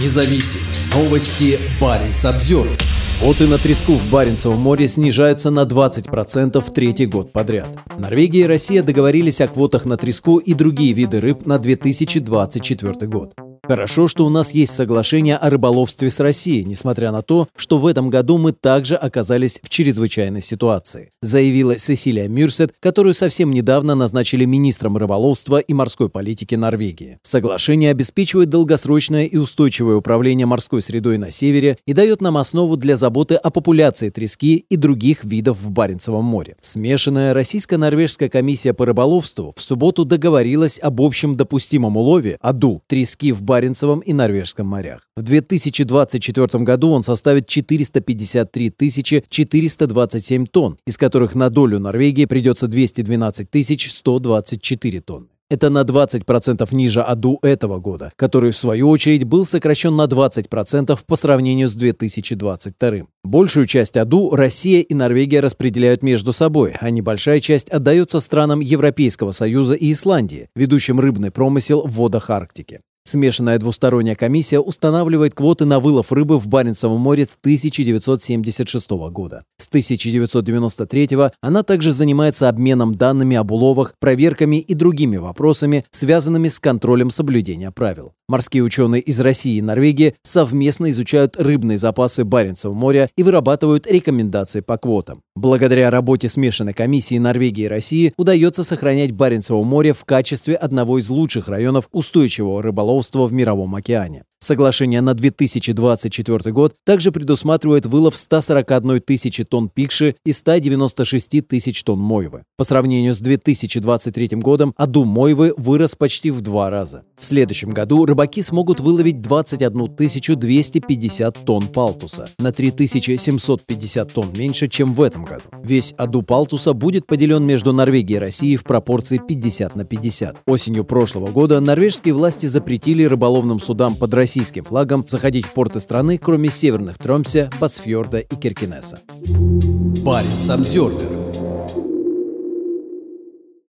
независим. Новости Баренц обзор. Квоты на треску в Баренцевом море снижаются на 20% в третий год подряд. Норвегия и Россия договорились о квотах на треску и другие виды рыб на 2024 год. Хорошо, что у нас есть соглашение о рыболовстве с Россией, несмотря на то, что в этом году мы также оказались в чрезвычайной ситуации, заявила Сесилия Мюрсет, которую совсем недавно назначили министром рыболовства и морской политики Норвегии. Соглашение обеспечивает долгосрочное и устойчивое управление морской средой на севере и дает нам основу для заботы о популяции трески и других видов в Баренцевом море. Смешанная российско-норвежская комиссия по рыболовству в субботу договорилась об общем допустимом улове АДУ трески в Баренцевом Баренцевом и Норвежском морях. В 2024 году он составит 453 427 тонн, из которых на долю Норвегии придется 212 124 тонны. Это на 20% ниже АДУ этого года, который, в свою очередь, был сокращен на 20% по сравнению с 2022. Большую часть АДУ Россия и Норвегия распределяют между собой, а небольшая часть отдается странам Европейского Союза и Исландии, ведущим рыбный промысел в водах Арктики. Смешанная двусторонняя комиссия устанавливает квоты на вылов рыбы в Баренцевом море с 1976 года. С 1993 она также занимается обменом данными об уловах, проверками и другими вопросами, связанными с контролем соблюдения правил. Морские ученые из России и Норвегии совместно изучают рыбные запасы Баренцевого моря и вырабатывают рекомендации по квотам. Благодаря работе смешанной комиссии Норвегии и России удается сохранять Баренцево море в качестве одного из лучших районов устойчивого рыболовства в Мировом океане. Соглашение на 2024 год также предусматривает вылов 141 тысячи тонн пикши и 196 тысяч тонн мойвы. По сравнению с 2023 годом аду мойвы вырос почти в два раза. В следующем году рыбаки смогут выловить 21 250 тонн палтуса, на 3750 тонн меньше, чем в этом году. Весь аду палтуса будет поделен между Норвегией и Россией в пропорции 50 на 50. Осенью прошлого года норвежские власти запретили рыболовным судам под Россией российским флагом заходить в порты страны, кроме северных Тромсе, Бацфьорда и Киркинесса. Парень Самсервер